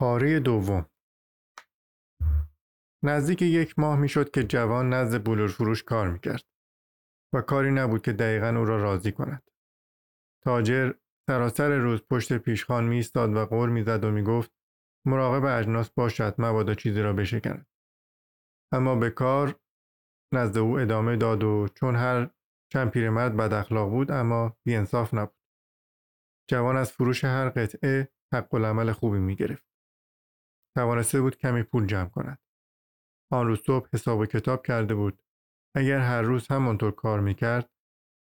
پاره دوم نزدیک یک ماه می‌شد که جوان نزد بلور فروش کار می‌کرد و کاری نبود که دقیقا او را راضی کند. تاجر سراسر روز پشت پیشخان می ایستاد و قور می‌زد و می‌گفت مراقب اجناس باشد مبادا چیزی را بشکند اما به کار نزد او ادامه داد و چون هر چند پیرمرد بد اخلاق بود اما بیانصاف نبود جوان از فروش هر قطعه حق العمل خوبی می گرفت. توانسته بود کمی پول جمع کند. آن روز صبح حساب و کتاب کرده بود. اگر هر روز همانطور کار می کرد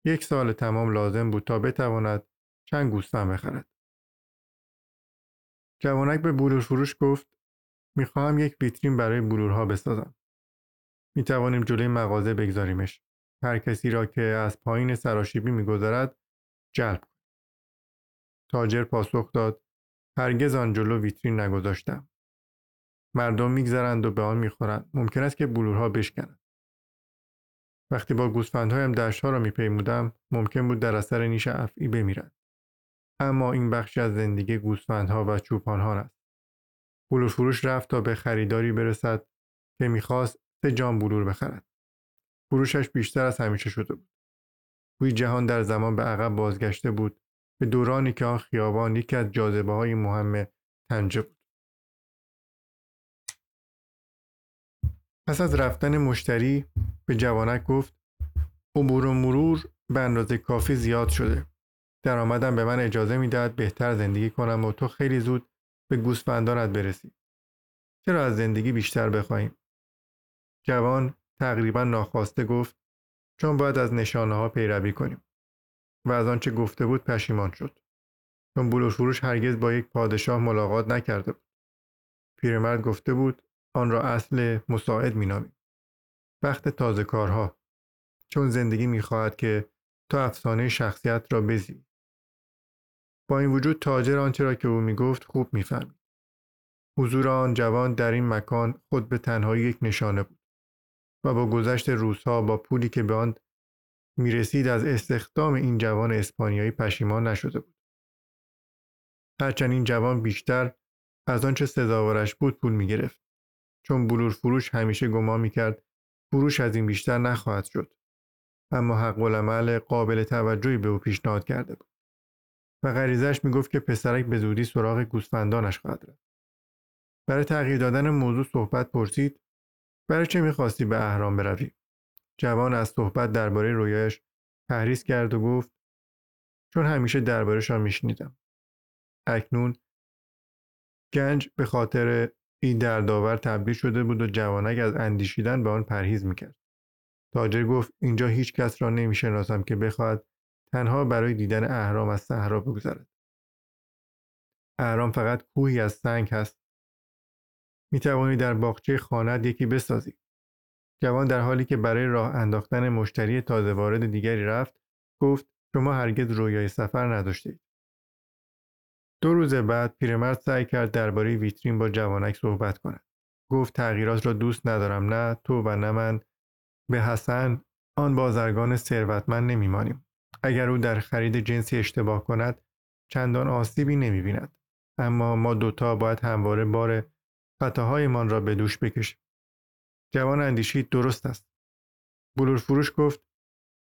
یک سال تمام لازم بود تا بتواند چند گوسفند بخرد. جوانک به بلور فروش گفت می‌خواهم یک ویترین برای بلورها بسازم. می توانیم جلوی مغازه بگذاریمش. هر کسی را که از پایین سراشیبی میگذرد جلب تاجر پاسخ داد هرگز آن جلو ویترین نگذاشتم مردم میگذرند و به آن می‌خورند. ممکن است که بلورها بشکنند. وقتی با گوسفندهایم دشتها را میپیمودم ممکن بود در اثر نیش افعی بمیرند. اما این بخشی از زندگی گوسفندها و چوپانها است بلور فروش رفت تا به خریداری برسد که می‌خواست سه جان بلور بخرد. فروشش بیشتر از همیشه شده بود. گویی جهان در زمان به عقب بازگشته بود. به دورانی که آن خیابان یکی از جاذبه های مهم تنجه بود. پس از رفتن مشتری به جوانک گفت عبور و مرور به اندازه کافی زیاد شده. درآمدم به من اجازه می‌دهد بهتر زندگی کنم و تو خیلی زود به گوسفندانت برسی. چرا از زندگی بیشتر بخواهیم؟ جوان تقریبا ناخواسته گفت چون باید از نشانه ها پیروی کنیم. و از آنچه گفته بود پشیمان شد. چون بلور فروش هرگز با یک پادشاه ملاقات نکرده بود. پیرمرد گفته بود آن را اصل مساعد مینامیم. وقت تازه کارها. چون زندگی می‌خواهد که تا افسانه شخصیت را بزی با این وجود تاجر آنچه را که او می‌گفت خوب می‌فهمید. حضور آن جوان در این مکان خود به تنهایی یک نشانه بود و با گذشت روزها با پولی که به آن می‌رسید از استخدام این جوان اسپانیایی پشیمان نشده بود. هرچند این جوان بیشتر از آنچه سزاوارش بود پول می‌گرفت. چون بلور فروش همیشه گمان می‌کرد فروش از این بیشتر نخواهد شد. اما حق العمل قابل توجهی به او پیشنهاد کرده بود. و غریزش می‌گفت که پسرک به زودی سراغ گوسفندانش خواهد رفت. برای تغییر دادن موضوع صحبت پرسید برای چه می‌خواستی به اهرام بروی؟ جوان از صحبت درباره رویایش تحریز کرد و گفت چون همیشه دربارهشان میشنیدم. اکنون گنج به خاطر این دردآور تبدیل شده بود و جوانک از اندیشیدن به آن پرهیز می‌کرد. تاجر گفت اینجا هیچ کس را نمی‌شناسم که بخواهد تنها برای دیدن اهرام از صحرا بگذرد. اهرام فقط کوهی از سنگ هست. می توانی در باغچه خانت یکی بسازی. جوان در حالی که برای راه انداختن مشتری تازه وارد دیگری رفت گفت شما هرگز رویای سفر نداشتید دو روز بعد پیرمرد سعی کرد درباره ویترین با جوانک صحبت کند. گفت تغییرات را دوست ندارم نه تو و نه من. به حسن آن بازرگان ثروتمند نمیمانیم. اگر او در خرید جنسی اشتباه کند چندان آسیبی نمی‌بیند. اما ما دوتا باید همواره بار خطاهایمان را به دوش بکشیم. جوان اندیشید درست است. بلور فروش گفت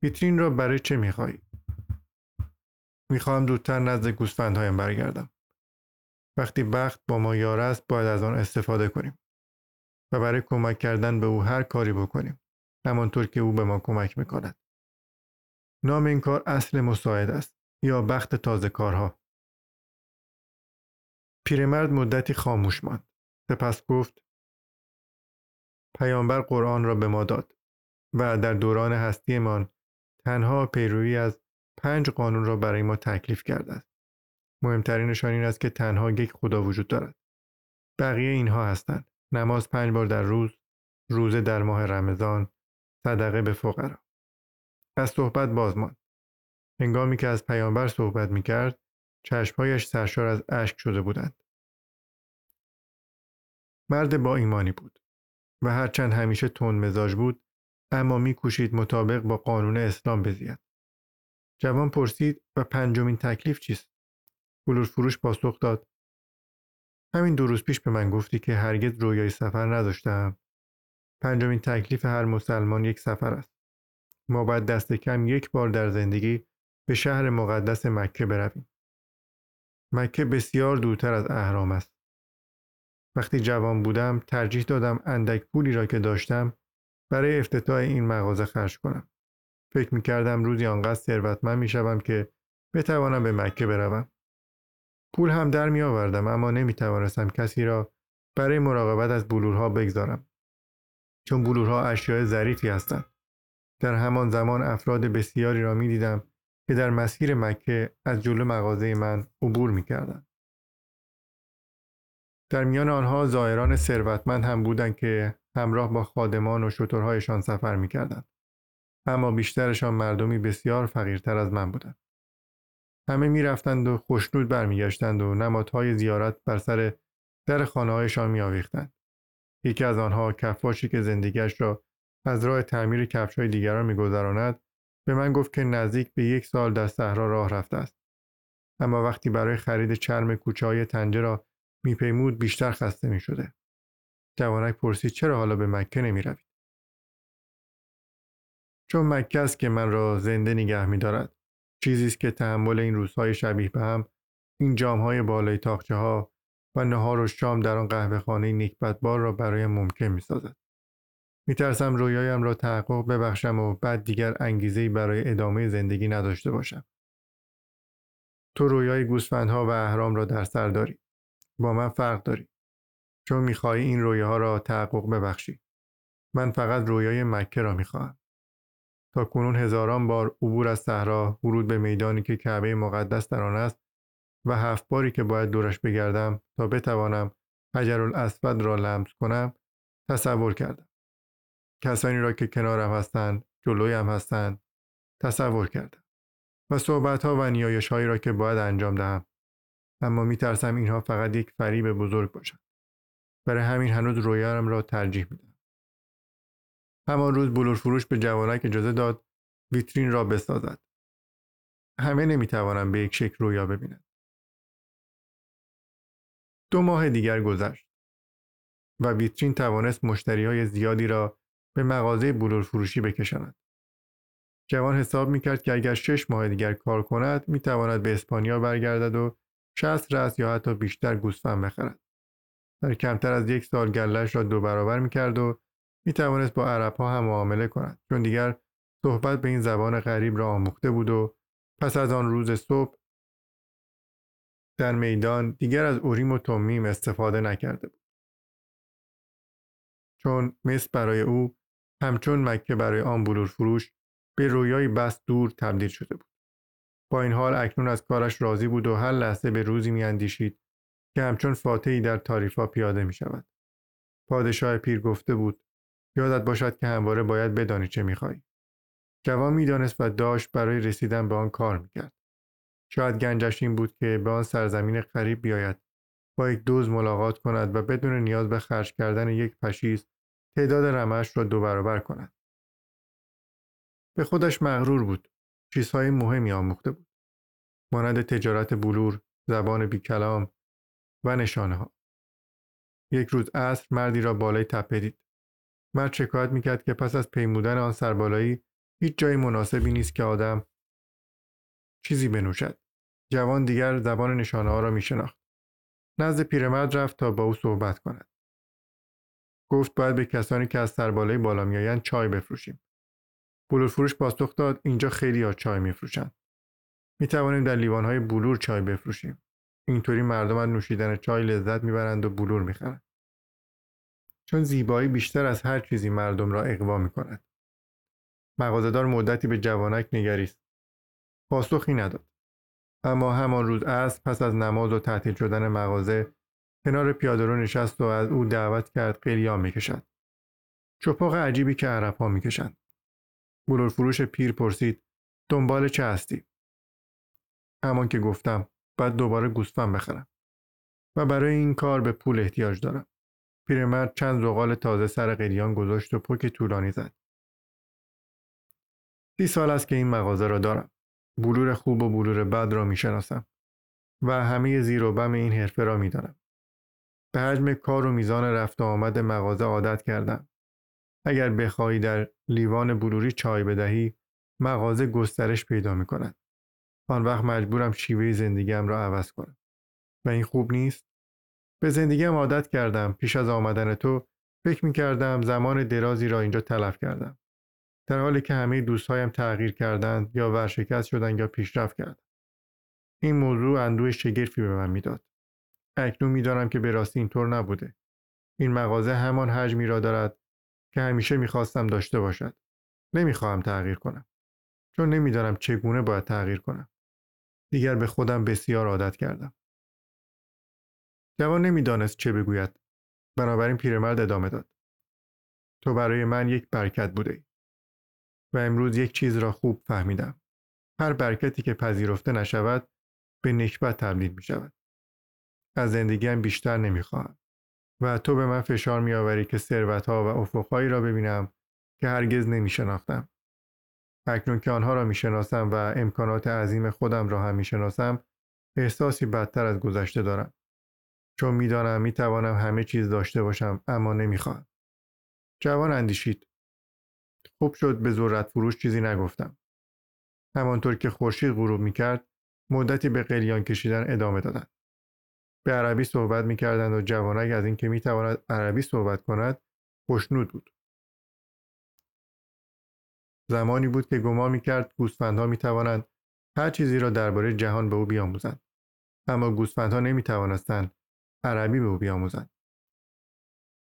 ویترین را برای چه می‌خواهی؟ می‌خواهم زودتر نزد گوسفندهایم برگردم. وقتی بخت با ما یار است باید از آن استفاده کنیم و برای کمک کردن به او هر کاری بکنیم همانطور که او به ما کمک می‌کند. نام این کار اصل مساعد است یا بخت تازه کارها. پیرمرد مدتی خاموش ماند. سپس گفت پیامبر قرآن را به ما داد و در دوران هستیمان تنها پیروی از پنج قانون را برای ما تکلیف کرده است. مهمترینشان این است که تنها یک خدا وجود دارد. بقیه اینها هستند. نماز پنج بار در روز، روزه در ماه رمضان، صدقه به فقرا. از صحبت باز ماند. هنگامی که از پیامبر صحبت می کرد، چشمهایش سرشار از اشک شده بودند. مرد با ایمانی بود. و هرچند همیشه تند مزاج بود اما میکوشید مطابق با قانون اسلام بزید. جوان پرسید و پنجمین تکلیف چیست؟ بلور فروش پاسخ داد. همین دو روز پیش به من گفتی که هرگز رویای سفر نداشتم. پنجمین تکلیف هر مسلمان یک سفر است. ما باید دست کم یک بار در زندگی به شهر مقدس مکه برویم. مکه بسیار دورتر از اهرام است. وقتی جوان بودم ترجیح دادم اندک پولی را که داشتم برای افتتاح این مغازه خرج کنم. فکر می کردم روزی آنقدر ثروتمند می شوم که بتوانم به مکه بروم. پول هم در می آوردم اما نمی توانستم کسی را برای مراقبت از بلورها بگذارم چون بلورها اشیاء ظریفی هستند در همان زمان افراد بسیاری را می دیدم که در مسیر مکه از جلو مغازه من عبور می کردن. در میان آنها زائران ثروتمند هم بودند که همراه با خادمان و شترهایشان سفر می کردن. اما بیشترشان مردمی بسیار فقیرتر از من بودند. همه می رفتند و خوشنود برمیگشتند و نمادهای زیارت بر سر در خانه هایشان می آویختند. یکی از آنها کفاشی که زندگیش را از راه تعمیر کفش های دیگران میگذراند به من گفت که نزدیک به یک سال در صحرا راه رفته است اما وقتی برای خرید چرم کوچه های تنجه را میپیمود بیشتر خسته می شده. جوانک پرسید چرا حالا به مکه نمی روید؟ چون مکه است که من را زنده نگه می دارد. چیزی است که تحمل این روزهای شبیه به هم این جامهای بالای تاخچه ها و نهار و شام در آن قهوه خانه نیکبتبار را برای ممکن می سازد. می ترسم رویایم را تحقق ببخشم و بعد دیگر انگیزهی برای ادامه زندگی نداشته باشم. تو رویای گوسفندها و اهرام را در سر داری. با من فرق داری. چون می‌خواهی این رویاها را تحقق ببخشی. من فقط رویای مکه را می‌خواهم. تا کنون هزاران بار عبور از صحرا ورود به میدانی که کعبه مقدس در آن است و هفت باری که باید دورش بگردم تا بتوانم حجر الاسود را لمس کنم تصور کردم. کسانی را که کنارم هستند جلویم هستند تصور کردم. و صحبت ها و نیایش هایی را که باید انجام دهم. اما می ترسم اینها فقط یک فریب بزرگ باشند. برای همین هنوز رویارم را ترجیح میدم. همان روز بلور فروش به جوانک اجازه داد ویترین را بسازد همه نمی‌توانم به یک شکل رویا ببینند دو ماه دیگر گذشت و ویترین توانست مشتری های زیادی را به مغازه بلور فروشی بکشاند. جوان حساب می‌کرد که اگر شش ماه دیگر کار کند می‌تواند به اسپانیا برگردد و شست رأس یا حتی بیشتر گوسفند بخرد. در کمتر از یک سال گلش را دو برابر می‌کرد و می‌توانست با عرب ها هم معامله کند چون دیگر صحبت به این زبان غریب را آموخته بود و پس از آن روز صبح در میدان دیگر از اوریم و تومیم استفاده نکرده بود. چون مصر برای او همچون مکه برای آن بلور فروش به رویایی بس دور تبدیل شده بود. با این حال اکنون از کارش راضی بود و هر لحظه به روزی میاندیشید که همچون فاتحی در تاریفا پیاده می شود. پادشاه پیر گفته بود یادت باشد که همواره باید بدانی چه می‌خواهی. جوان می‌دانست و داشت برای رسیدن به آن کار می‌کرد. شاید گنجش این بود که به آن سرزمین قریب بیاید با یک دوز ملاقات کند و بدون نیاز به خرج کردن یک پشیز تعداد رمش را دو برابر کند. به خودش مغرور بود. چیزهای مهمی آموخته بود. مانند تجارت بلور، زبان بیکلام و نشانه ها. یک روز عصر مردی را بالای تپه دید. مرد شکایت می‌کرد که پس از پیمودن آن سربالایی هیچ جای مناسبی نیست که آدم چیزی بنوشد. جوان دیگر زبان نشانه ها را می شناخت. نزد پیرمرد رفت تا با او صحبت کند. گفت باید به کسانی که از سربالای بالا میآیند چای بفروشیم. بلور فروش پاسخ داد اینجا خیلی ها چای میفروشند. می توانیم در لیوان بلور چای بفروشیم. اینطوری مردم از نوشیدن چای لذت می‌برند و بلور می‌خرند. چون زیبایی بیشتر از هر چیزی مردم را اقوا می کند. مغازهدار مدتی به جوانک نگریست. پاسخی نداد. اما همان روز از پس از نماز و تعطیل شدن مغازه کنار پیادهرو نشست و از او دعوت کرد قلیان می‌کشد چپاق عجیبی که عرب ها می‌کشند فروش پیر پرسید دنبال چه هستی همان که گفتم بعد دوباره گوسفند بخرم و برای این کار به پول احتیاج دارم پیرمرد چند زغال تازه سر قلیان گذاشت و پک طولانی زد سی سال است که این مغازه را دارم بلور خوب و بلور بد را می‌شناسم و همه زیر و بم این حرفه را می‌دانم به حجم کار و میزان رفت و آمد مغازه عادت کردم. اگر بخواهی در لیوان بلوری چای بدهی مغازه گسترش پیدا می کند. آن وقت مجبورم شیوه زندگیم را عوض کنم. و این خوب نیست؟ به زندگیم عادت کردم. پیش از آمدن تو فکر می کردم زمان درازی را اینجا تلف کردم. در حالی که همه دوستهایم تغییر کردند یا ورشکست شدند یا پیشرفت کردند. این موضوع اندوه شگرفی به من می‌داد. اکنون می‌دانم که به راستی اینطور نبوده. این مغازه همان حجمی را دارد که همیشه می‌خواستم داشته باشد. نمی‌خواهم تغییر کنم. چون نمی‌دانم چگونه باید تغییر کنم. دیگر به خودم بسیار عادت کردم. جوان نمی‌دانست چه بگوید. بنابراین پیرمرد ادامه داد. تو برای من یک برکت بوده و امروز یک چیز را خوب فهمیدم. هر برکتی که پذیرفته نشود به نکبت تبدیل می شود. از زندگیم بیشتر نمی خواهم. و تو به من فشار می آوری که ثروت ها و افقهایی را ببینم که هرگز نمی شناختم. اکنون که آنها را می شناسم و امکانات عظیم خودم را هم می شناسم احساسی بدتر از گذشته دارم. چون می‌دانم می توانم همه چیز داشته باشم اما نمی‌خواهم. جوان اندیشید. خوب شد به ذرت فروش چیزی نگفتم. همانطور که خورشید غروب می کرد مدتی به قلیان کشیدن ادامه دادند. به عربی صحبت می کردند و جوانک از اینکه می تواند عربی صحبت کند خوشنود بود. زمانی بود که گمان می کرد گوسفندها می توانند هر چیزی را درباره جهان به او بیاموزند. اما گوسفندها نمی توانستند عربی به او بیاموزند.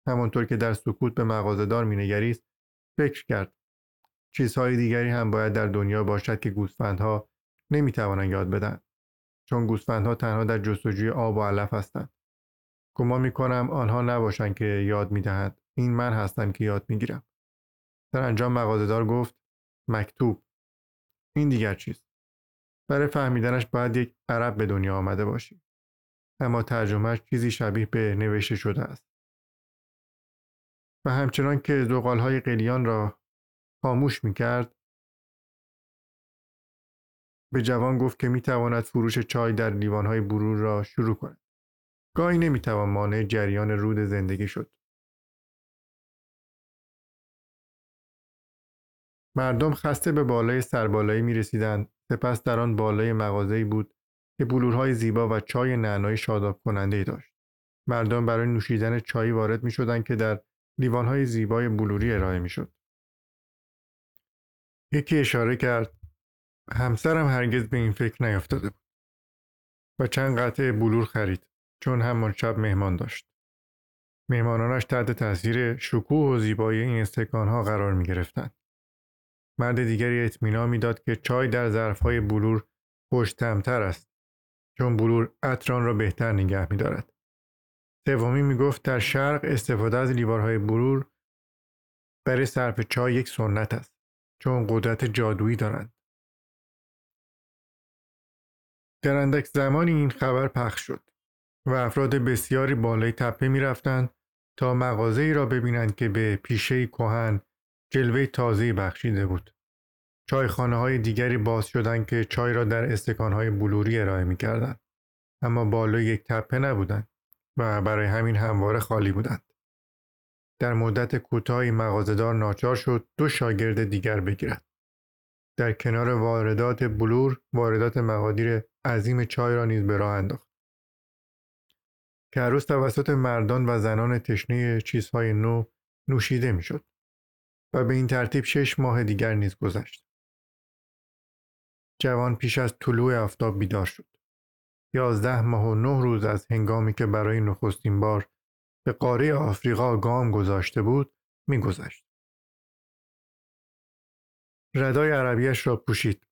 همانطور که در سکوت به مغازهدار مینگریست فکر کرد. چیزهای دیگری هم باید در دنیا باشد که گوسفندها نمی‌توانند یاد بدن چون گوسفندها تنها در جستجوی آب و علف هستند. گمان می‌کنم آنها نباشند که یاد می‌دهند. این من هستم که یاد می‌گیرم. در انجام مغازهدار گفت مکتوب. این دیگر چیز برای فهمیدنش باید یک عرب به دنیا آمده باشی. اما ترجمهش چیزی شبیه به نوشته شده است و همچنان که زغالهای قلیان را خاموش می‌کرد به جوان گفت که می‌تواند فروش چای در لیوانهای برور را شروع کند. گاهی نمی‌توان مانع جریان رود زندگی شد. مردم خسته به بالای سربالایی می رسیدند سپس در آن بالای مغازه‌ای بود که بلورهای زیبا و چای نعنایی شاداب کننده داشت. مردم برای نوشیدن چای وارد می شدند که در لیوانهای زیبای بلوری ارائه می شد. یکی اشاره کرد همسرم هرگز به این فکر نیافتاده بود و چند قطعه بلور خرید چون همان شب مهمان داشت. مهمانانش تحت تاثیر شکوه و زیبایی این استکانها قرار می گرفتند. مرد دیگری اطمینان می‌داد که چای در ظرفهای بلور خوشتمتر است چون بلور عطران را بهتر نگه می دارد. سومی می گفت در شرق استفاده از لیوارهای بلور برای صرف چای یک سنت است چون قدرت جادویی دارند. در اندک زمانی این خبر پخش شد و افراد بسیاری بالای تپه می رفتند تا مغازه ای را ببینند که به پیشه کهن جلوه تازه بخشیده بود. چایخانه های دیگری باز شدند که چای را در استکان های بلوری ارائه می کردند. اما بالای یک تپه نبودند و برای همین همواره خالی بودند. در مدت کوتاهی مغازهدار ناچار شد دو شاگرد دیگر بگیرد. در کنار واردات بلور واردات مقادیر عظیم چای را نیز به راه انداخت که عروس توسط مردان و زنان تشنه چیزهای نو نوشیده می‌شد و به این ترتیب شش ماه دیگر نیز گذشت جوان پیش از طلوع آفتاب بیدار شد. یازده ماه و نه روز از هنگامی که برای نخستین بار به قاره آفریقا گام گذاشته بود میگذشت. ردای عربیش را پوشید.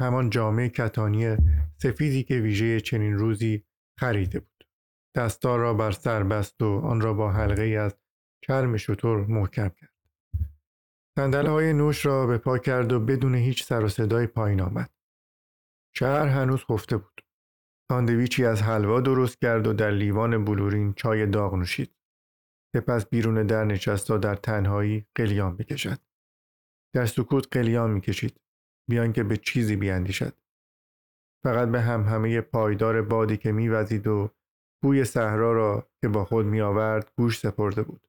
همان جامعه کتانی سفیدی که ویژه چنین روزی خریده بود. دستار را بر سر بست و آن را با حلقه از چرم شطور محکم کرد. صندل های نوش را به پا کرد و بدون هیچ سر و صدای پایین آمد. شهر هنوز خفته بود. ساندویچی از حلوا درست کرد و در لیوان بلورین چای داغ نوشید. سپس بیرون در نشست تا در تنهایی قلیان بکشد. در سکوت قلیان می‌کشید بیان که به چیزی بیاندیشد. فقط به هم همه پایدار بادی که میوزید و بوی صحرا را که با خود می آورد گوش سپرده بود.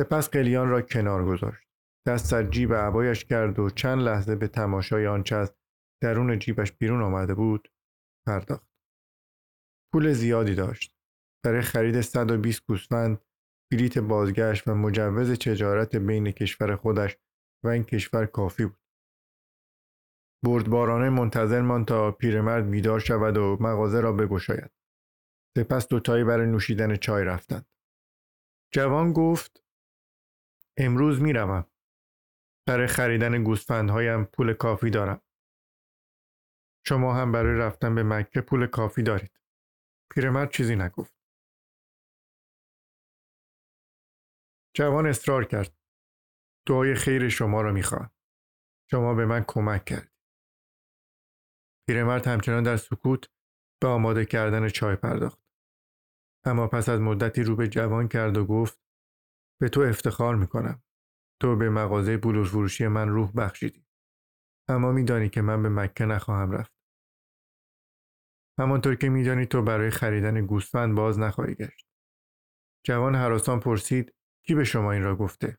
سپس قلیان را کنار گذاشت. دست در جیب عبایش کرد و چند لحظه به تماشای آنچه از درون جیبش بیرون آمده بود پرداخت. پول زیادی داشت. برای خرید 120 گوسفند بلیت بازگشت و مجوز تجارت بین کشور خودش و این کشور کافی بود. بردبارانه منتظر ماند تا پیرمرد بیدار شود و مغازه را بگشاید. سپس دوتایی برای نوشیدن چای رفتند. جوان گفت امروز می‌روم. برای خریدن گوسفندهایم پول کافی دارم. شما هم برای رفتن به مکه پول کافی دارید. پیرمرد چیزی نگفت. جوان اصرار کرد. دعای خیر شما را می‌خواهم. شما به من کمک کرد. پیرمرد همچنان در سکوت به آماده کردن چای پرداخت. اما پس از مدتی رو به جوان کرد و گفت به تو افتخار می‌کنم. تو به مغازه بلور فروشی من روح بخشیدی. اما میدانی که من به مکه نخواهم رفت. همانطور که میدانی تو برای خریدن گوسفند باز نخواهی گشت. جوان حراسان پرسید کی به شما این را گفته؟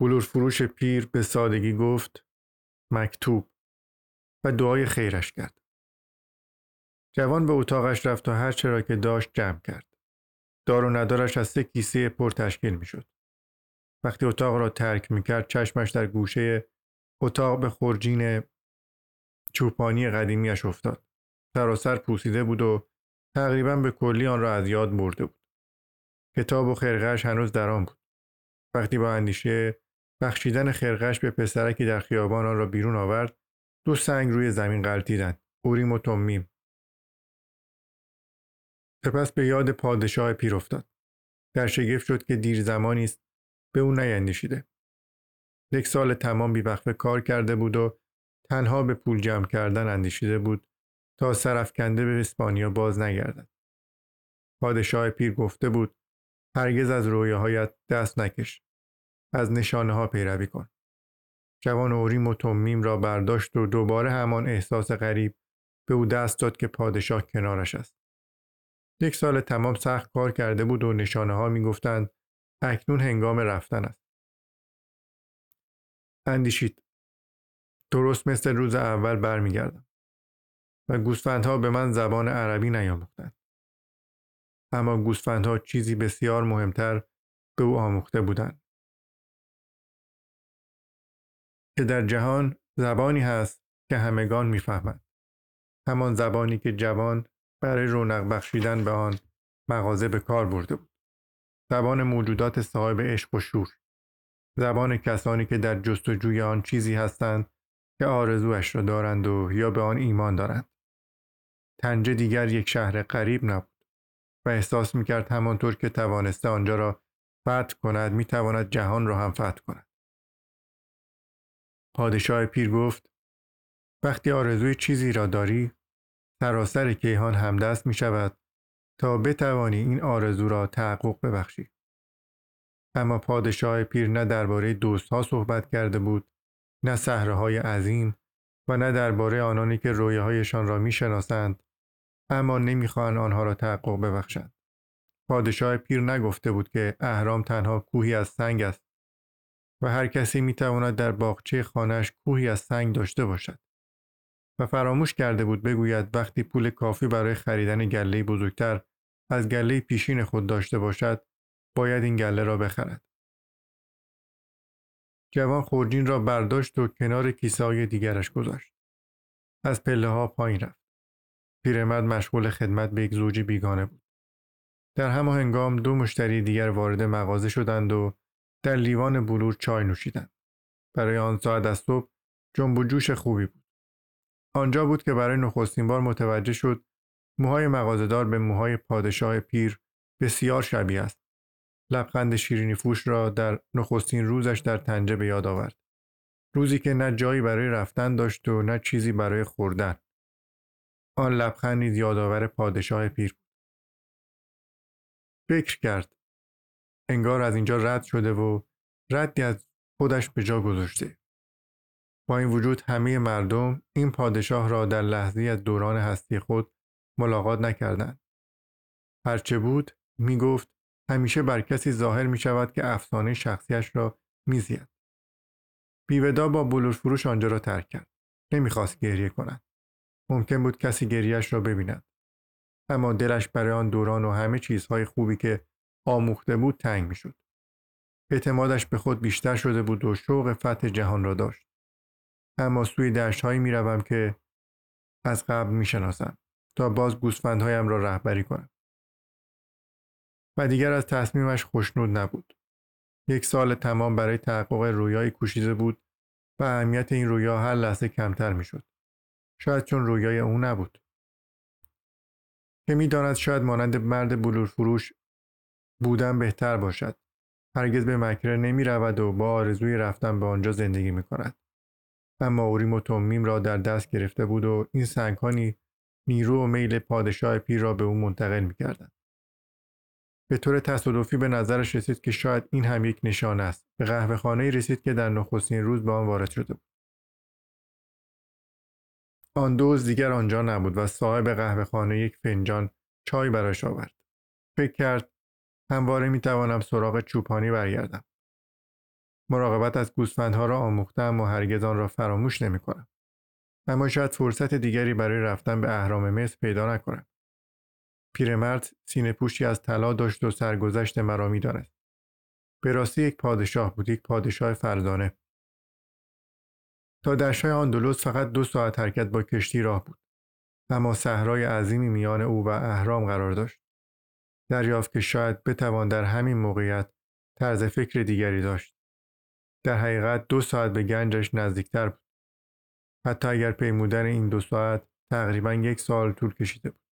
بلور فروش پیر به سادگی گفت مکتوب و دعای خیرش کرد. جوان به اتاقش رفت و هر چرا که داشت جمع کرد. دار و ندارش از سه کیسه پر تشکیل می شد. وقتی اتاق را ترک می کرد چشمش در گوشه اتاق به خورجین چوپانی قدیمیش افتاد. سراسر پوسیده بود و تقریبا به کلی آن را از یاد برده بود. کتاب و خرقهش هنوز در آن بود. وقتی با اندیشه بخشیدن خرقهش به پسرکی در خیابان آن را بیرون آورد دو سنگ روی زمین غلطیدند اوریم و تومیم سپس به یاد پادشاه پیر افتاد در شگفت شد که دیر زمانی است به او نیندیشیده. یک سال تمام بیوقفه کار کرده بود و تنها به پول جمع کردن اندیشیده بود تا سرفکنده به اسپانیا باز نگردد. پادشاه پیر گفته بود هرگز از رویاهایت دست نکش از نشانه ها پیروی کن. جوان اوریم و را برداشت و دوباره همان احساس غریب به او دست داد که پادشاه کنارش است. یک سال تمام سخت کار کرده بود و نشانه ها می گفتند اکنون هنگام رفتن است. اندیشید. درست مثل روز اول برمیگردم. و گوسفندها به من زبان عربی نیاموختند. اما گوسفندها چیزی بسیار مهمتر به او آموخته بودند. که در جهان زبانی هست که همگان می‌فهمند. همان زبانی که جوان برای رونق بخشیدن به آن مغازه به کار برده بود. زبان موجودات صاحب عشق و شور. زبان کسانی که در جستجوی آن چیزی هستند که آرزوش را دارند و یا به آن ایمان دارند. تنجه دیگر یک شهر قریب نبود و احساس می‌کرد همانطور که توانسته آنجا را فتح کند می‌تواند جهان را هم فتح کند. پادشاه پیر گفت وقتی آرزوی چیزی را داری سراسر کیهان همدست می شود تا بتوانی این آرزو را تحقق ببخشی. اما پادشاه پیر نه درباره دوستها صحبت کرده بود نه صحراهای عظیم و نه درباره آنانی که رویاهایشان را می‌شناسند اما نمی‌خواهند آنها را تحقق ببخشند. پادشاه پیر نگفته بود که اهرام تنها کوهی از سنگ است و هر کسی می‌تواند در باغچه خانهش کوهی از سنگ داشته باشد. و فراموش کرده بود بگوید وقتی پول کافی برای خریدن گله بزرگتر از گله پیشین خود داشته باشد باید این گله را بخرد. جوان خورجین را برداشت و کنار کیسه های دیگرش گذاشت. از پله ها پایین رفت. پیرمرد مشغول خدمت به یک زوج بیگانه بود. در همان هنگام دو مشتری دیگر وارد مغازه شدند و در لیوان بلور چای نوشیدند. برای آن ساعت از صبح جنب و جوش خوبی بود. آنجا بود که برای نخستین بار متوجه شد موهای مغازهدار به موهای پادشاه پیر بسیار شبیه است. لبخند شیرینی فوش را در نخستین روزش در تنجه به یاد آورد. روزی که نه جایی برای رفتن داشت و نه چیزی برای خوردن. آن لبخند یادآور پادشاه پیر بود. فکر کرد. انگار از اینجا رد شده و ردی از خودش به جا گذاشته. با این وجود همه مردم این پادشاه را در لحظی از دوران هستی خود ملاقات نکردند. هرچه بود می گفت همیشه بر کسی ظاهر می شود که افسانه شخصیش را میزید. بیودا با بلور فروش آنجا را ترک کرد. نمی‌خواست گریه کند. ممکن بود کسی گریهش را ببیند. اما دلش برای آن دوران و همه چیزهای خوبی که آموخته بود تنگ می‌شد. اعتمادش به خود بیشتر شده بود و شوق فتح جهان را داشت. اما سوی دشتهایی می‌روم که از قبل می‌شناسم تا باز گوسفندهایم را رهبری کنم. و دیگر از تصمیمش خوشنود نبود. یک سال تمام برای تحقق رویایی کوشیده بود و اهمیت این رویا هر لحظه کمتر می‌شد. شاید چون رویای او نبود. که می‌داند شاید مانند مرد بلور فروش بودن بهتر باشد. هرگز به مکره نمی رود و با آرزوی رفتن به آنجا زندگی می کند. اما اوریم و تومیم را در دست گرفته بود و این سنگانی نیرو و میل پادشاه پیر را به او منتقل می کردن. به طور تصادفی به نظرش رسید که شاید این هم یک نشان است. به قهوه خانه رسید که در نخستین روز به آن وارد شده بود. آن دوز دیگر آنجا نبود و صاحب قهوه خانه یک فنجان چای برایش آورد. فکر کرد همواره می توانم سراغ چوپانی برگردم. مراقبت از گوسفندها را آموختم و هرگز آن را فراموش نمی کنم. اما شاید فرصت دیگری برای رفتن به اهرام مصر پیدا نکنم. پیرمرد سینه پوشی از طلا داشت و سرگذشت مرا می دانست. به راستی یک پادشاه بود یک پادشاه فردانه. تا دشتهای آندلوس فقط دو ساعت حرکت با کشتی راه بود. اما صحرای عظیمی میان او و اهرام قرار داشت. دریافت که شاید بتوان در همین موقعیت طرز فکر دیگری داشت. در حقیقت دو ساعت به گنجش نزدیکتر بود. حتی اگر پیمودن این دو ساعت تقریبا یک سال طول کشیده بود.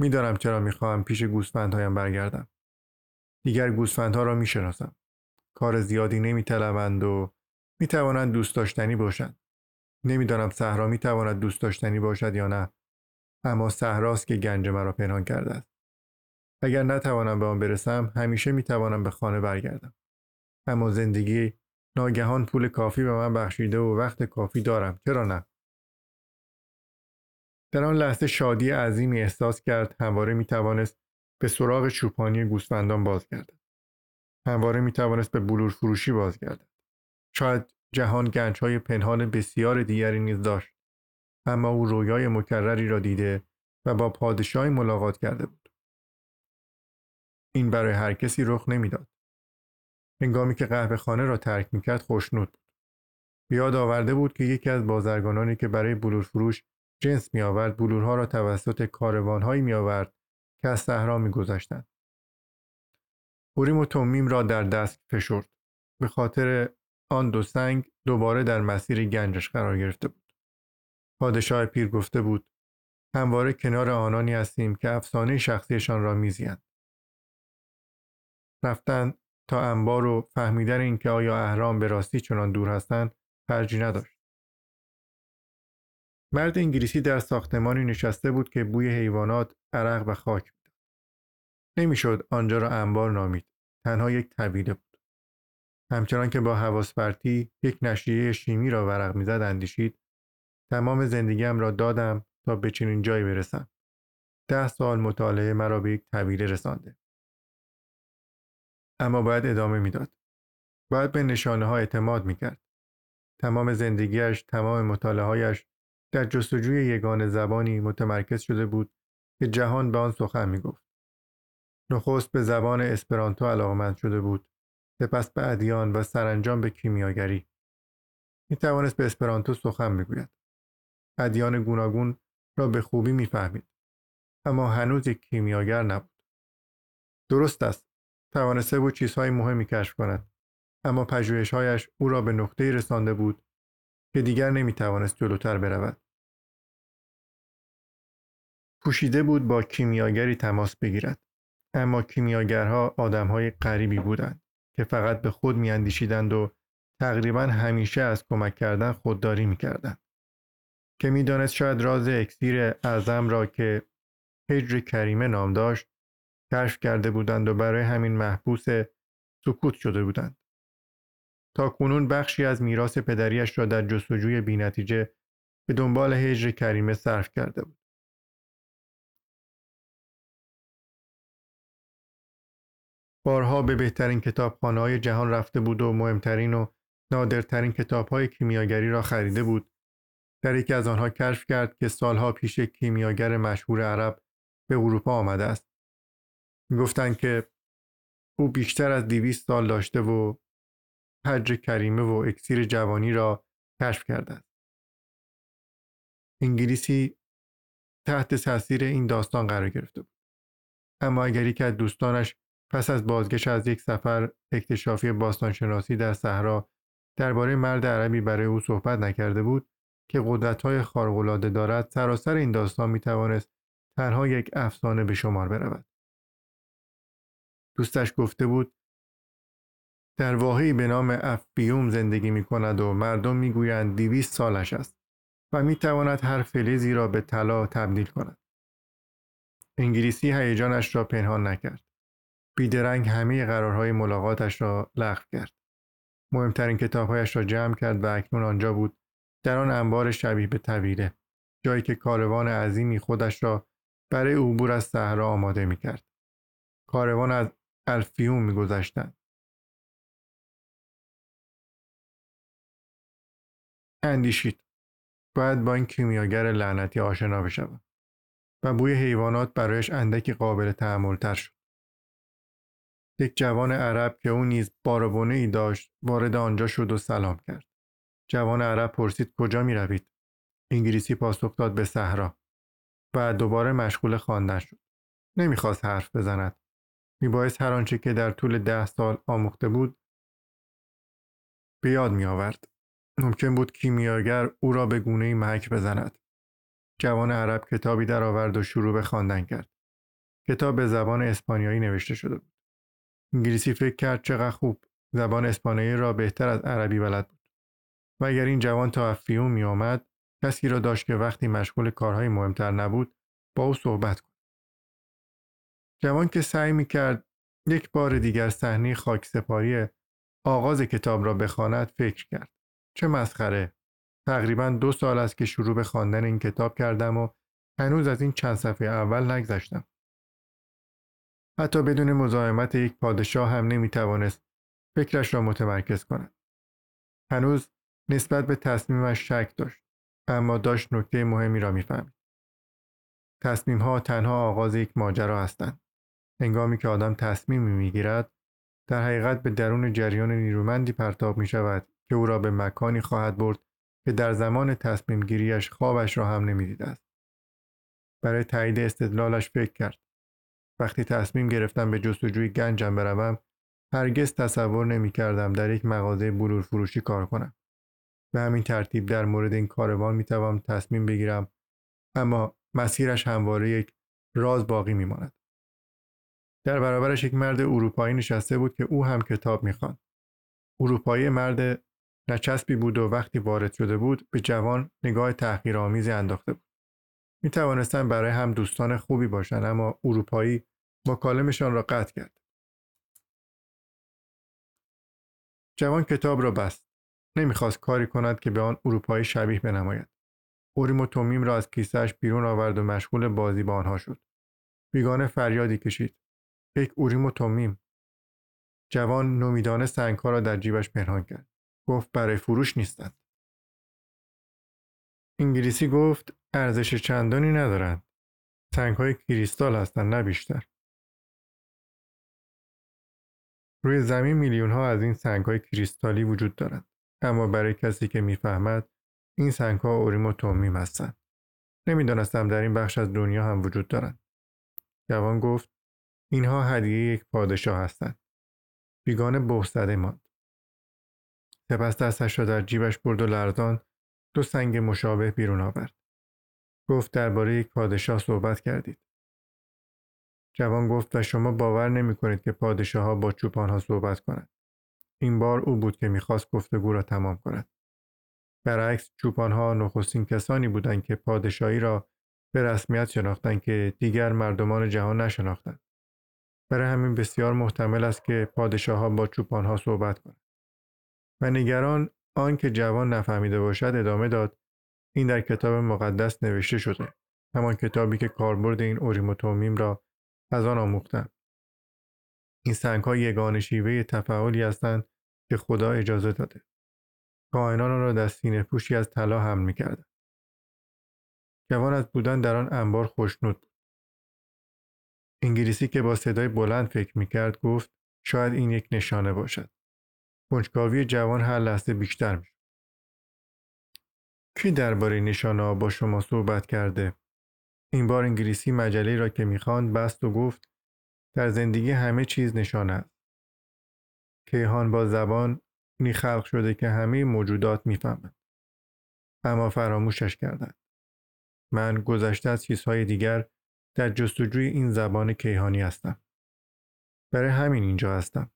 می‌دانم چرا می‌خواهم پیش گوسفندهایم برگردم. دیگر گوسفندها را می‌شناسم. کار زیادی نمیطلبند و می‌توانند دوست داشتنی باشند. نمی‌دانم صحرا می‌تواند دوست داشتنی باشد یا نه. اما صحراست که گنج مرا پنهان کرده است. اگر نتوانم به آن برسم همیشه می‌توانم به خانه برگردم. اما زندگی ناگهان پول کافی به من بخشیده و وقت کافی دارم. چرا نه؟ در آن لحظه شادی عظیمی احساس کرد. همواره می توانست به سراغ چوپانی گوسفندان بازگردد. همواره می توانست به بلور فروشی بازگردد. شاید جهان گنج های پنهان بسیار دیگری نیز داشت. اما او رویای مکرری را دیده و با پادشاهی ملاقات کرده بود. این برای هر کسی رخ نمی‌داد. هنگامی که قهوه خانه را ترک می‌کرد خوشنود بود. بیاد آورده بود که یکی از بازرگانانی که برای بلور فروش جنس می آورد بلورها را توسط کاروانهایی می آورد که از صحرا می گذشتند. و تومیم را در دست فشرد. به خاطر آن دو سنگ دوباره در مسیر گنجش قرار گرفته بود. پادشاه پیر گفته بود همواره کنار آنانی هستیم که افسانه شخصیشان را میزیند. رفتن تا انبار و فهمیدن اینکه آیا اهرام به راستی چنان دور هستند خرجی نداشت. مرد انگلیسی در ساختمانی نشسته بود که بوی حیوانات، عرق و خاک بود. نمی‌شد آنجا را انبار نامید. تنها یک طویله بود. همچنان که با حواس یک نشریه شیمی را ورق می‌زد اندیشید تمام زندگیم را دادم تا به چنین جایی برسم. ده سال مطالعه مرا به یک طویله رسانده. اما باید ادامه می‌داد. باید به نشانه ها اعتماد می‌کرد. تمام زندگیش، تمام مطالعهایش در جستجوی یگان زبانی متمرکز شده بود که جهان به آن سخن می‌گفت. نخست به زبان اسپرانتو علاقمند شده بود سپس به ادیان و سرانجام به کیمیاگری می توانست به اسپرانتو سخن بگوید ادیان گوناگون را به خوبی می‌فهمید اما هنوز یک کیمیاگر نبود درست است توانسته بود چیزهای مهمی کشف کند اما پژوهشهایش او را به نقطه رسانده بود که دیگر نمی توانست جلوتر برود. پوشیده بود با کیمیاگری تماس بگیرد اما کیمیاگرها آدمهای غریبی بودند که فقط به خود میاندیشیدند و تقریبا همیشه از کمک کردن خودداری می‌کردند. که می‌دانست شاید راز اکسیر اعظم را که هجر کریمه نام داشت کشف کرده بودند و برای همین محبوس سکوت شده بودند. تا کنون بخشی از میراث پدریش را در جستجوی بینتیجه به دنبال هجر کریمه صرف کرده بود. بارها به بهترین کتاب های جهان رفته بود و مهمترین و نادرترین کتاب های کیمیاگری را خریده بود. در یکی از آنها کشف کرد که سالها پیش کیمیاگر مشهور عرب به اروپا آمده است گفتند که او بیشتر از دیویست سال داشته و حج کریمه و اکسیر جوانی را کشف کرده است. انگلیسی تحت تاثیر این داستان قرار گرفته بود. اما اگر یکی از دوستانش پس از بازگشت از یک سفر اکتشافی باستانشناسی در صحرا درباره مرد عربی برای او صحبت نکرده بود که قدرت‌های خارق‌العاده دارد سراسر این داستان می‌توانست تنها یک افسانه به شمار برود. دوستش گفته بود در واحی به نام افبیوم زندگی می کند و مردم می گویند دیویست سالش است و می تواند هر فلزی را به طلا تبدیل کند. انگلیسی هیجانش را پنهان نکرد. بیدرنگ همه قرارهای ملاقاتش را لغو کرد. مهمترین کتابهایش را جمع کرد و اکنون آنجا بود در آن انبار شبیه به طویله جایی که کاروان عظیمی خودش را برای عبور از صحرا آماده می کرد. کاروان از الفیوم می گذشتند. اندیشید. باید با این کیمیاگر لعنتی آشنا بشوم و بوی حیوانات برایش اندکی قابل تر شد. یک جوان عرب که او نیز باربونه ای داشت وارد آنجا شد و سلام کرد. جوان عرب پرسید کجا می روید؟ انگلیسی پاسخ داد به صحرا. و دوباره مشغول خواندن شد. نمی‌خواست حرف بزند. میبایست هر آنچه که در طول ده سال آموخته بود به یاد می آورد. ممکن بود کیمیاگر او را به گونه محک بزند. جوان عرب کتابی درآورد و شروع به خواندن کرد. کتاب به زبان اسپانیایی نوشته شده بود. انگلیسی فکر کرد چقدر خوب. زبان اسپانیایی را بهتر از عربی بلد بود. و اگر این جوان تا افیوم می آمد کسی را داشت که وقتی مشغول کارهای مهمتر نبود با او صحبت کند. جوان که سعی می کرد یک بار دیگر صحنه خاکسپاری آغاز کتاب را بخواند فکر کرد. چه مسخره! تقریبا دو سال است که شروع به خواندن این کتاب کردم و هنوز از این چند صفحه اول نگذشتم. حتی بدون مزاحمت یک پادشاه هم نمی‌توانست فکرش را متمرکز کند. هنوز نسبت به تصمیمش شک داشت اما داشت نکته مهمی را می‌فهمید. تصمیم ها تنها آغاز یک ماجرا هستند. هنگامی که آدم تصمیمی می‌گیرد در حقیقت به درون جریان نیرومندی پرتاب می شود که او را به مکانی خواهد برد که در زمان تصمیم گیریش خوابش را هم نمی‌دیده است. برای تایید استدلالش فکر کرد. وقتی تصمیم گرفتم به جستجوی گنجم بروم هرگز تصور نمی کردم در یک مغازه بلور فروشی کار کنم. به همین ترتیب در مورد این کاروان می توام تصمیم بگیرم اما مسیرش همواره یک راز باقی می ماند. در برابرش یک مرد اروپایی نشسته بود که او هم کتاب می‌خواند. اروپایی مرد نچسبی بود و وقتی وارد شده بود به جوان نگاه تحقیرآمیزی انداخته بود. می توانستن برای هم دوستان خوبی باشند اما اروپایی مکالمشان را قطع کرد. جوان کتاب را بست. نمی‌خواست کاری کند که به آن اروپایی شبیه بنماید. اوریم و تومیم را از کیسهش بیرون آورد و مشغول بازی با آنها شد. بیگانه فریادی کشید. یک اوریم و تومیم جوان نومیدانه سنگها را در جیبش پنهان کرد گفت برای فروش نیستند. انگلیسی گفت ارزش چندانی ندارند. سنگ های کریستال هستند نه بیشتر. روی زمین میلیون ها از این سنگ های کریستالی وجود دارند. اما برای کسی که می‌فهمد این سنگ ها اوریم و تومیم هستند. نمی‌دانستم در این بخش از دنیا هم وجود دارند. جوان گفت اینها هدیه یک پادشاه هستند. بیگانه بهزده ماند. سپس دستش را در جیبش برد و لرزان دو سنگ مشابه بیرون آورد. گفت درباره یک پادشاه صحبت کردید. جوان گفت و شما باور نمی کنید که پادشاه ها با چوپان ها صحبت کنند. این بار او بود که می‌خواست گفتگو را تمام کند. برعکس چوپان ها نخستین کسانی بودند که پادشاهی را به رسمیت شناختند که دیگر مردمان جهان نشناختند. برای همین بسیار محتمل است که پادشاه ها با چوپان ها صحبت کنند. و نگران آنکه جوان نفهمیده باشد ادامه داد این در کتاب مقدس نوشته شده همان کتابی که کاربرد این اوریموتومیم را از آن آموختم این سنگ ها یگان شیوه تفعالی هستند که خدا اجازه داده. کاهنان را در سینه پوشی از طلا حمل می کردن. جوان از بودن در آن انبار خوشنود بود. انگلیسی که با صدای بلند فکر می کرد گفت شاید این یک نشانه باشد. کنجکاوی جوان هر لحظه بیشتر می کی درباره نشانه با شما صحبت کرده؟ این بار انگلیسی مجله را که می‌خواند بست و گفت در زندگی همه چیز نشانه است. کیهان با زبان نی خلق شده که همه موجودات می‌فهمند. اما فراموشش کردند. من گذشته از چیزهای دیگر در جستجوی این زبان کیهانی هستم. برای همین اینجا هستم.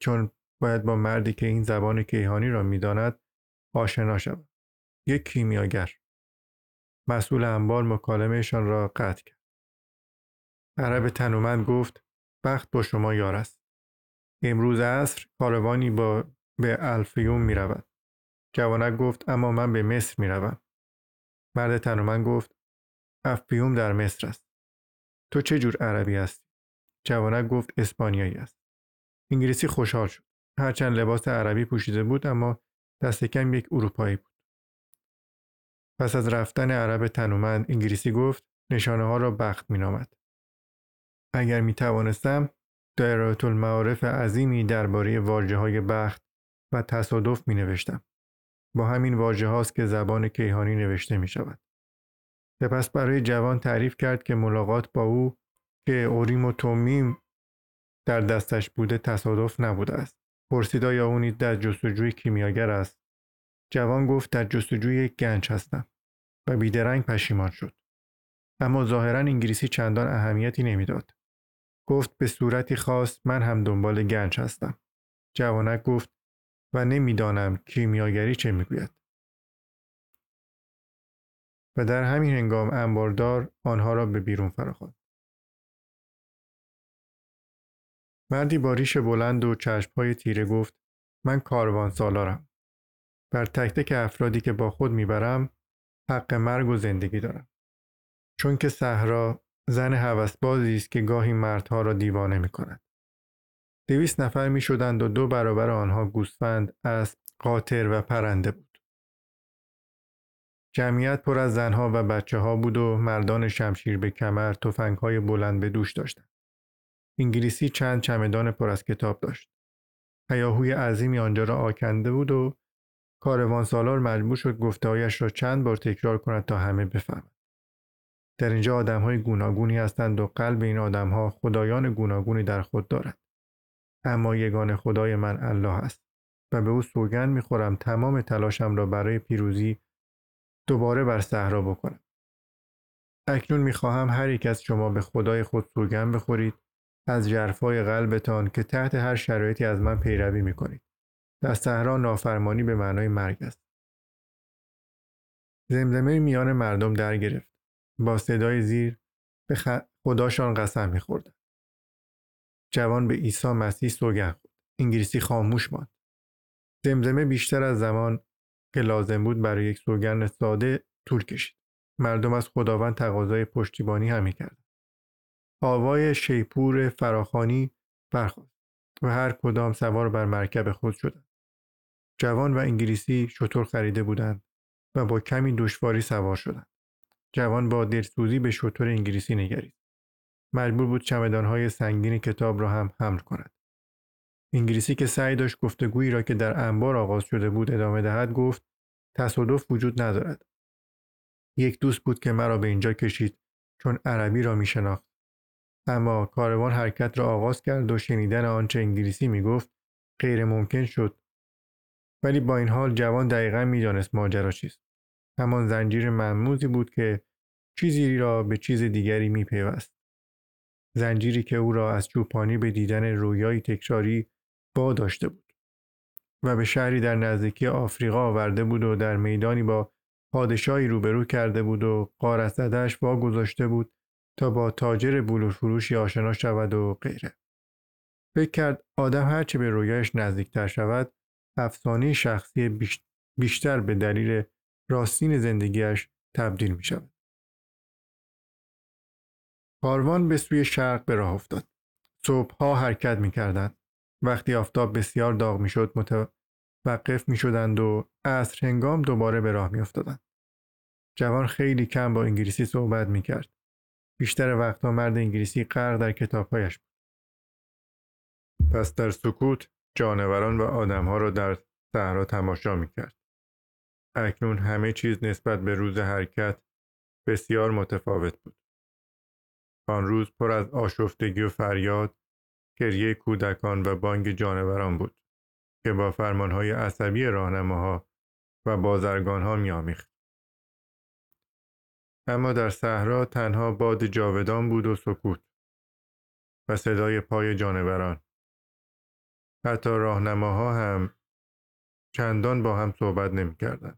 چون باید با مردی که این زبان کیهانی را می‌داند آشنا شود. یک کیمیاگر. مسئول انبار مکالمهشان را قطع کرد. عرب تنومند گفت بخت با شما یار است. امروز عصر کاروانی با به الفیوم می رود. جوانک گفت اما من به مصر می روم. مرد تنومند گفت افیوم در مصر است. تو چه جور عربی هستی؟ جوانک گفت اسپانیایی است. انگلیسی خوشحال شد. هرچند لباس عربی پوشیده بود اما دست کم یک اروپایی بود. پس از رفتن عرب تنومند انگلیسی گفت نشانه ها را بخت می نامد. اگر می توانستم دایرات المعارف عظیمی درباره واجه های بخت و تصادف می نوشتم. با همین واجه هاست که زبان کیهانی نوشته می شود. سپس برای جوان تعریف کرد که ملاقات با او که اوریم و تومیم در دستش بوده تصادف نبوده است. پرسید آیا اونی در جستجوی کیمیاگر است جوان گفت در جستجوی یک گنج هستم و بیدرنگ پشیمان شد. اما ظاهرا انگلیسی چندان اهمیتی نمی‌داد. گفت به صورتی خاص من هم دنبال گنج هستم. جوانک گفت و نمی‌دانم کیمیاگری چه می‌گوید. و در همین هنگام انباردار آنها را به بیرون فراخواند. مردی با ریش بلند و چشمهای تیره گفت من کاروان سالارم. بر تک تک افرادی که با خود می‌برم حق مرگ و زندگی دارم. چون که صحرا زن هوسبازی است که گاهی مردها را دیوانه می کند. دویست نفر می شدند و دو برابر آنها گوسفند، اسب، قاطر و پرنده بود. جمعیت پر از زنها و بچه ها بود و مردان شمشیر به کمر توفنگ های بلند به دوش داشتند. انگلیسی چند چمدان پر از کتاب داشت. هیاهوی عظیمی آنجا را آکنده بود و کاروان سالار مجبور شد گفتهایش را چند بار تکرار کند تا همه بفهمند. در اینجا آدم های گوناگونی هستند و قلب این آدم ها خدایان گوناگونی در خود دارد. اما یگان خدای من الله است و به او سوگند می‌خورم تمام تلاشم را برای پیروزی دوباره بر صحرا بکنم. اکنون می‌خواهم هر یک از شما به خدای خود سوگند بخورید از جرفای قلبتان که تحت هر شرایطی از من پیروی می‌کنید. در صحرا نافرمانی به معنای مرگ است. زمزمه میان مردم در گرفت. با صدای زیر به خداشان قسم میخوردن. جوان به عیسی مسیح سوگند خورد. انگلیسی خاموش ماند. زمزمه بیشتر از زمان که لازم بود برای یک سوگند ساده طول کشید. مردم از خداوند تقاضای پشتیبانی هم می‌کردند. آوای شیپور فراخانی برخواست و هر کدام سوار بر مرکب خود شدند. جوان و انگلیسی شطور خریده بودند و با کمی دشواری سوار شدند. جوان با دلسوزی به شطور انگلیسی نگرید. مجبور بود چمدانهای سنگین کتاب را هم حمل کند. انگلیسی که سعی داشت گفتگویی را که در انبار آغاز شده بود ادامه دهد گفت تصادف وجود ندارد. یک دوست بود که مرا به اینجا کشید چون عربی را می شناخت. اما کاروان حرکت را آغاز کرد و شنیدن آنچه انگلیسی می گفت غیر ممکن شد ولی با این حال جوان دقیقا می‌دانست ماجرا چیست همان زنجیر مموزی بود که چیزی را به چیز دیگری میپیوست زنجیری که او را از چوپانی به دیدن رویایی تکراری با داشته بود و به شهری در نزدیکی آفریقا آورده بود و در میدانی با پادشاهی روبرو کرده بود و قارت زدهش گذاشته بود تا با تاجر بلور فروشی آشنا شود و غیره. فکر کرد آدم هرچه به رویایش نزدیکتر شود افسانه شخصی بیشتر به دلیل راستین زندگیش تبدیل می شود. کاروان به سوی شرق به راه افتاد. صبحها حرکت می کردند. وقتی آفتاب بسیار داغ می شد متوقف می شدند و عصر هنگام دوباره به راه می افتادند. جوان خیلی کم با انگلیسی صحبت می کرد. بیشتر وقتها مرد انگلیسی غرق در کتابهایش بود. پس در سکوت جانوران و آدمها را در صحرا تماشا می کرد. اکنون همه چیز نسبت به روز حرکت بسیار متفاوت بود. آن روز پر از آشفتگی و فریاد، گریه کودکان و بانگ جانوران بود که با فرمانهای عصبی راهنماها و بازرگانها میآمیخت. اما در صحرا تنها باد جاودان بود و سکوت و صدای پای جانوران. حتی راهنماها هم چندان با هم صحبت نمی کردن.